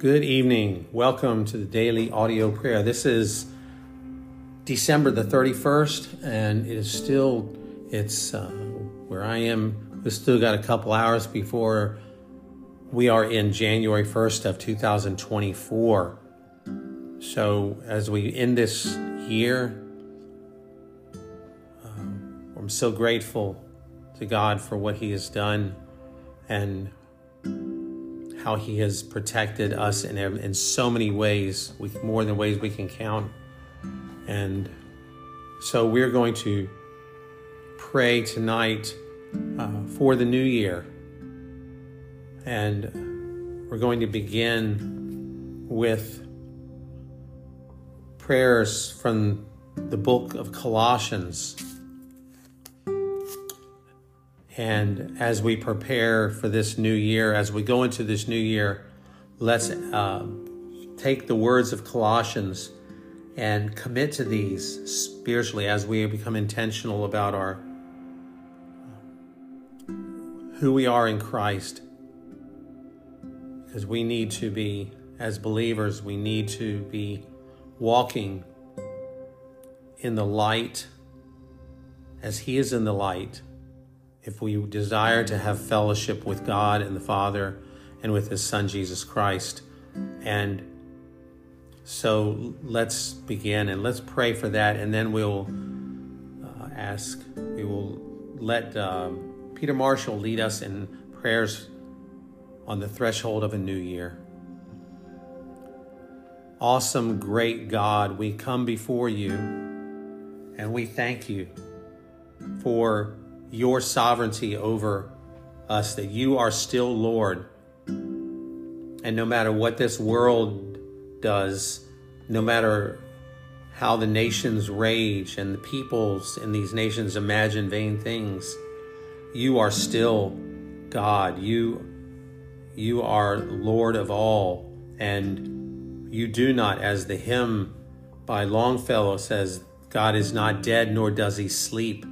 Good evening. Welcome to the daily audio prayer. This is December the 31st, and it is still, it's uh, where I am. We've still got a couple hours before we are in January 1st of 2024. So as we end this year, um, I'm so grateful to God for what He has done and how He has protected us in, in so many ways, with more than ways we can count. And so we're going to pray tonight uh, for the new year. And we're going to begin with prayers from the book of Colossians. And as we prepare for this new year, as we go into this new year, let's uh, take the words of Colossians and commit to these spiritually as we become intentional about our who we are in Christ. Because we need to be, as believers, we need to be walking in the light as He is in the light if we desire to have fellowship with God and the Father and with His Son Jesus Christ. And so let's begin and let's pray for that, and then we'll uh, ask, we will let um, Peter Marshall lead us in prayers on the threshold of a new year. Awesome, great God, we come before you and we thank you for your sovereignty over us, that you are still Lord. And no matter what this world does, no matter how the nations rage and the peoples in these nations imagine vain things, you are still God. You, you are Lord of all. And you do not, as the hymn by Longfellow says, God is not dead, nor does he sleep.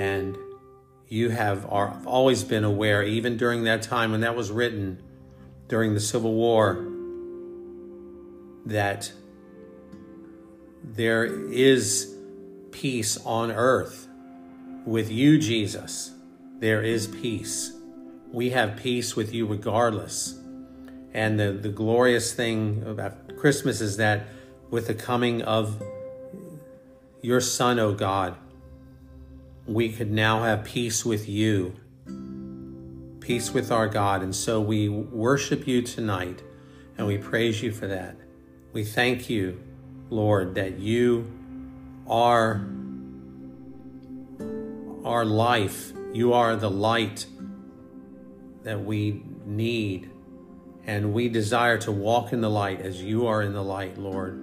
And you have are, always been aware, even during that time when that was written, during the Civil War, that there is peace on earth. With you, Jesus, there is peace. We have peace with you regardless. And the, the glorious thing about Christmas is that with the coming of your Son, O oh God, we could now have peace with you, peace with our God. And so we worship you tonight and we praise you for that. We thank you, Lord, that you are our life. You are the light that we need. And we desire to walk in the light as you are in the light, Lord.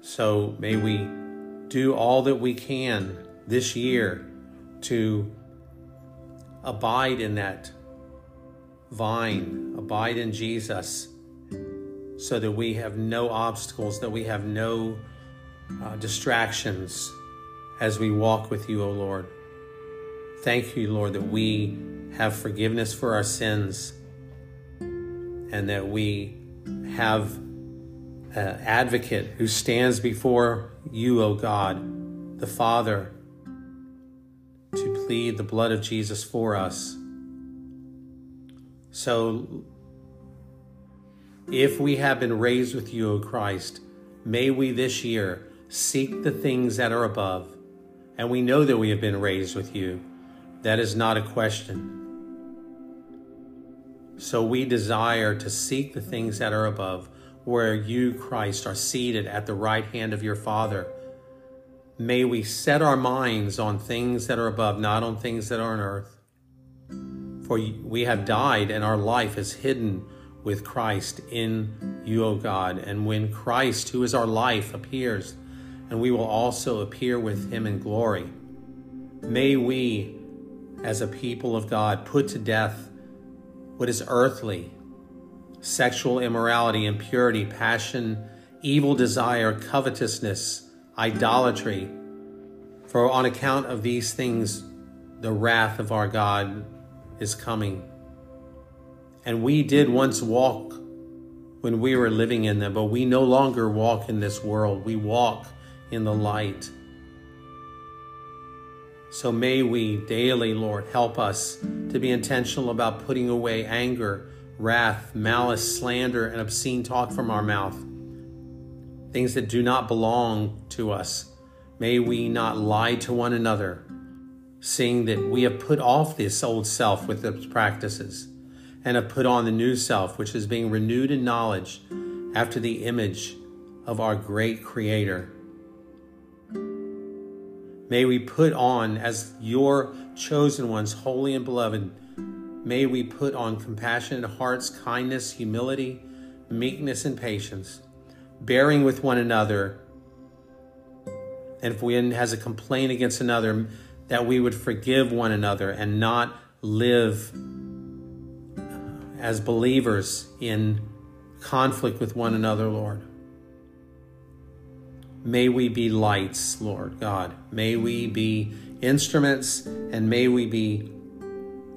So may we do all that we can this year to abide in that vine, abide in Jesus, so that we have no obstacles, that we have no uh, distractions as we walk with you, O Lord. Thank you, Lord, that we have forgiveness for our sins and that we have an advocate who stands before you, O God, the Father to plead the blood of Jesus for us. So, if we have been raised with you, O Christ, may we this year seek the things that are above. And we know that we have been raised with you. That is not a question. So we desire to seek the things that are above, where you, Christ, are seated at the right hand of your Father May we set our minds on things that are above, not on things that are on earth. For we have died, and our life is hidden with Christ in you, O God. And when Christ, who is our life, appears, and we will also appear with him in glory, may we, as a people of God, put to death what is earthly sexual immorality, impurity, passion, evil desire, covetousness idolatry. For on account of these things, the wrath of our God is coming. And we did once walk when we were living in them, but we no longer walk in this world. We walk in the light. So may we daily, Lord, help us to be intentional about putting away anger, wrath, malice, slander, and obscene talk from our mouth. Things that do not belong to us. May we not lie to one another, seeing that we have put off this old self with its practices and have put on the new self, which is being renewed in knowledge after the image of our great Creator. May we put on, as your chosen ones, holy and beloved, may we put on compassionate hearts, kindness, humility, meekness, and patience, bearing with one another. And if one has a complaint against another, that we would forgive one another and not live uh, as believers in conflict with one another, Lord. May we be lights, Lord God. May we be instruments and may we be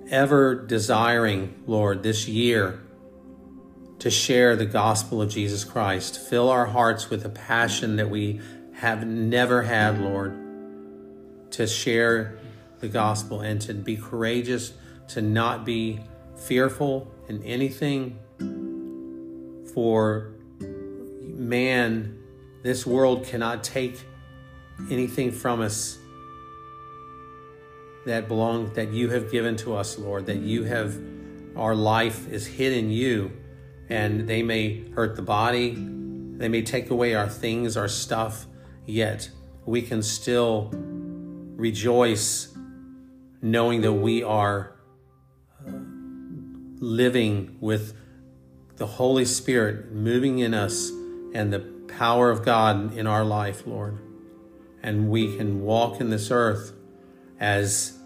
ever desiring, Lord, this year to share the gospel of Jesus Christ. Fill our hearts with a passion that we have never had, Lord, to share the gospel and to be courageous, to not be fearful in anything. For man this world cannot take anything from us that belong that you have given to us, Lord, that you have our life is hid in you and they may hurt the body, they may take away our things, our stuff, yet we can still rejoice knowing that we are uh, living with the Holy Spirit moving in us and the power of God in our life, Lord. And we can walk in this earth as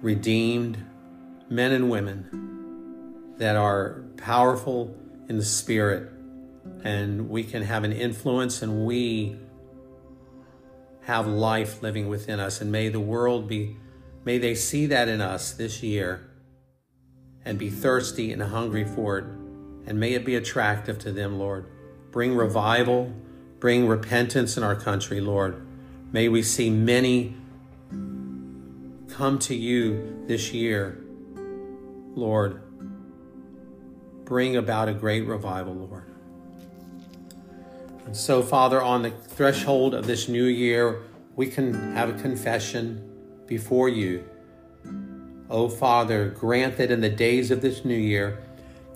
redeemed men and women that are powerful in the Spirit. And we can have an influence and we have life living within us. And may the world be, may they see that in us this year and be thirsty and hungry for it. And may it be attractive to them, Lord. Bring revival Bring repentance in our country, Lord. May we see many come to you this year, Lord. Bring about a great revival, Lord. And so, Father, on the threshold of this new year, we can have a confession before you. Oh, Father, grant that in the days of this new year,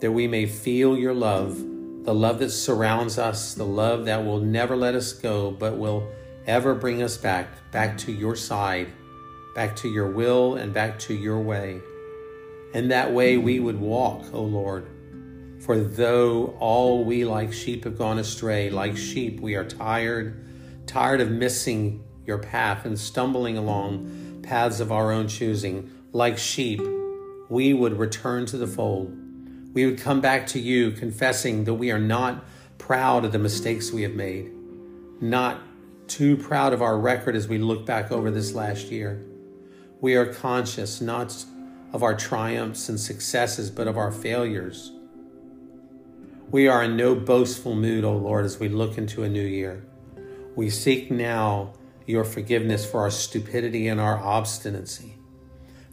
that we may feel your love the love that surrounds us, the love that will never let us go, but will ever bring us back, back to your side, back to your will, and back to your way. In that way we would walk, O Lord. For though all we like sheep have gone astray, like sheep we are tired, tired of missing your path and stumbling along paths of our own choosing, like sheep, we would return to the fold we would come back to you confessing that we are not proud of the mistakes we have made, not too proud of our record as we look back over this last year. We are conscious not of our triumphs and successes, but of our failures. We are in no boastful mood, O Lord, as we look into a new year. We seek now your forgiveness for our stupidity and our obstinacy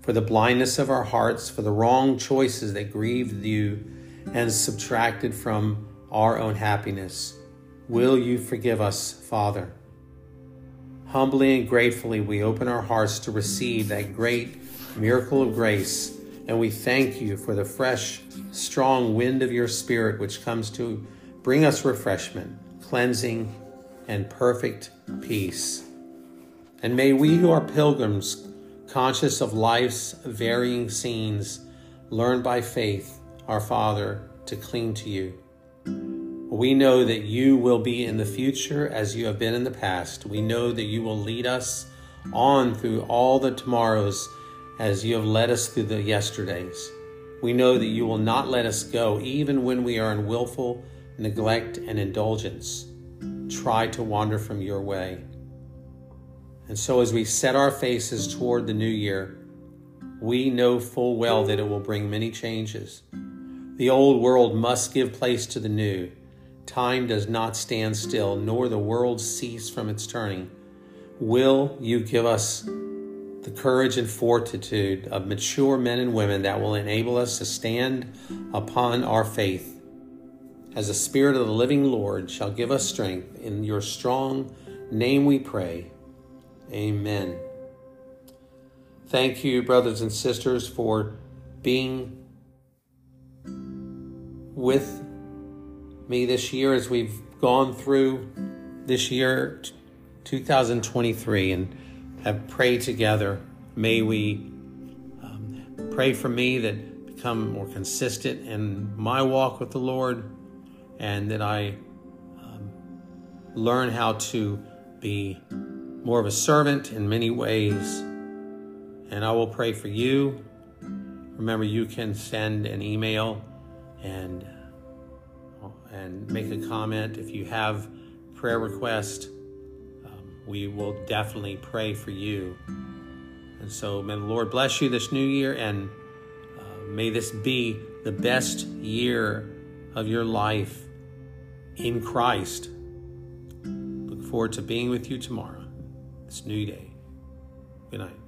for the blindness of our hearts, for the wrong choices that grieved you and subtracted from our own happiness. Will you forgive us, Father? Humbly and gratefully, we open our hearts to receive that great miracle of grace, and we thank you for the fresh, strong wind of your Spirit which comes to bring us refreshment, cleansing, and perfect peace. And may we who are pilgrims conscious of life's varying scenes, learn by faith, our Father, to cling to you. We know that you will be in the future as you have been in the past. We know that you will lead us on through all the tomorrows as you have led us through the yesterdays. We know that you will not let us go even when we are in willful neglect and indulgence. Try to wander from your way. And so, as we set our faces toward the new year, we know full well that it will bring many changes. The old world must give place to the new, time does not stand still, nor the world cease from its turning. Will you give us the courage and fortitude of mature men and women that will enable us to stand upon our faith? As the Spirit of the living Lord shall give us strength, in your strong name we pray. Amen. Thank you, brothers and sisters, for being with me this year as we've gone through this year, 2023, and have prayed together. May we um, pray for me that become more consistent in my walk with the Lord and that I um, learn how to be more of a servant in many ways. And I will pray for you. Remember, you can send an email and and make a comment if you have prayer request. We will definitely pray for you. And so, may the Lord bless you this new year, and uh, may this be the best year of your life in Christ. Look forward to being with you tomorrow, this new day. Good night.